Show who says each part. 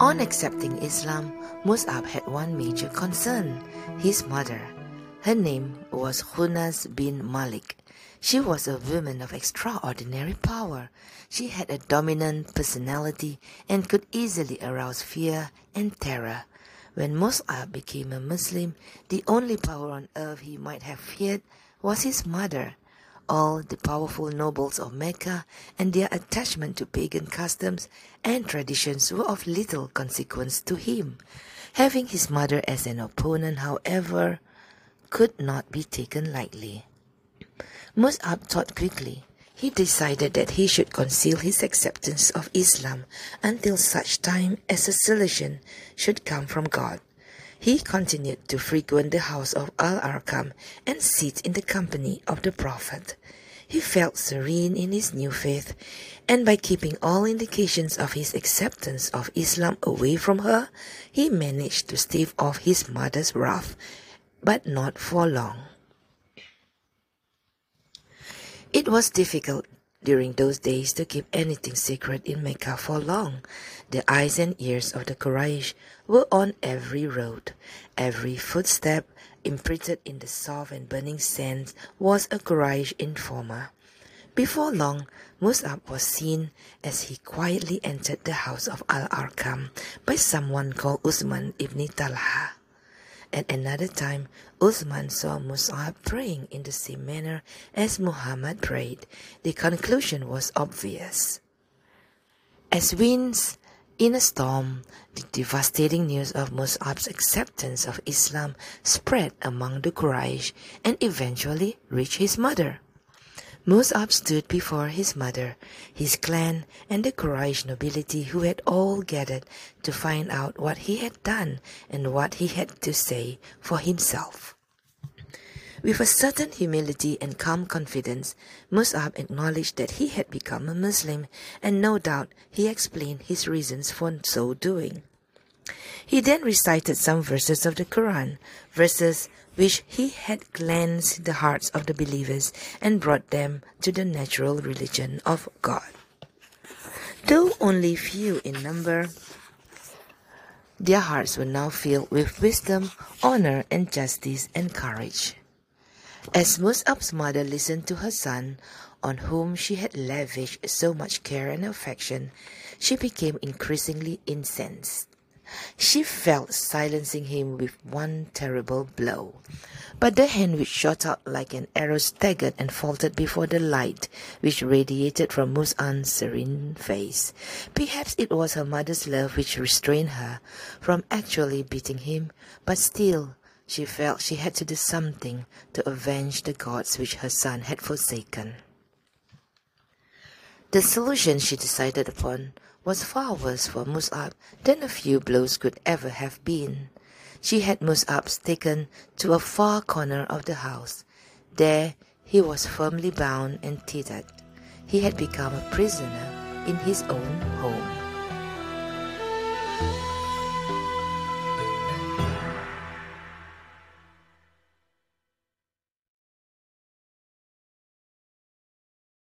Speaker 1: On accepting Islam, Mus'ab had one major concern his mother. Her name was Khunnas bin Malik. She was a woman of extraordinary power. She had a dominant personality and could easily arouse fear and terror. When Mus'ab became a Muslim, the only power on earth he might have feared was his mother. All the powerful nobles of Mecca and their attachment to pagan customs and traditions were of little consequence to him. Having his mother as an opponent, however, could not be taken lightly. Mus'ab thought quickly. He decided that he should conceal his acceptance of Islam until such time as a solution should come from God. He continued to frequent the house of Al Arqam and sit in the company of the Prophet. He felt serene in his new faith, and by keeping all indications of his acceptance of Islam away from her, he managed to stave off his mother's wrath, but not for long. It was difficult during those days to keep anything secret in Mecca for long. The eyes and ears of the Quraysh were on every road. Every footstep imprinted in the soft and burning sands was a Quraysh informer. Before long, Mus'ab was seen as he quietly entered the house of Al-Arqam by someone called Usman ibn Talha. At another time, Uthman saw Mus'ab praying in the same manner as Muhammad prayed. The conclusion was obvious. As winds in a storm, the devastating news of Mus'ab's acceptance of Islam spread among the Quraysh and eventually reached his mother. Mus'ab stood before his mother, his clan, and the Quraysh nobility who had all gathered to find out what he had done and what he had to say for himself. With a certain humility and calm confidence, Mus'ab acknowledged that he had become a Muslim, and no doubt he explained his reasons for so doing. He then recited some verses of the Quran, verses which he had cleansed the hearts of the believers and brought them to the natural religion of God. Though only few in number, their hearts were now filled with wisdom, honor, and justice and courage. As Mus'ab's mother listened to her son, on whom she had lavished so much care and affection, she became increasingly incensed. She felt silencing him with one terrible blow. But the hand which shot out like an arrow staggered and faltered before the light which radiated from Mus'ab's serene face. Perhaps it was her mother's love which restrained her from actually beating him, but still she felt she had to do something to avenge the gods which her son had forsaken. The solution she decided upon was far worse for Mus'ab than a few blows could ever have been. She had Mus'ab taken to a far corner of the house. There he was firmly bound and tethered. He had become a prisoner in his own home.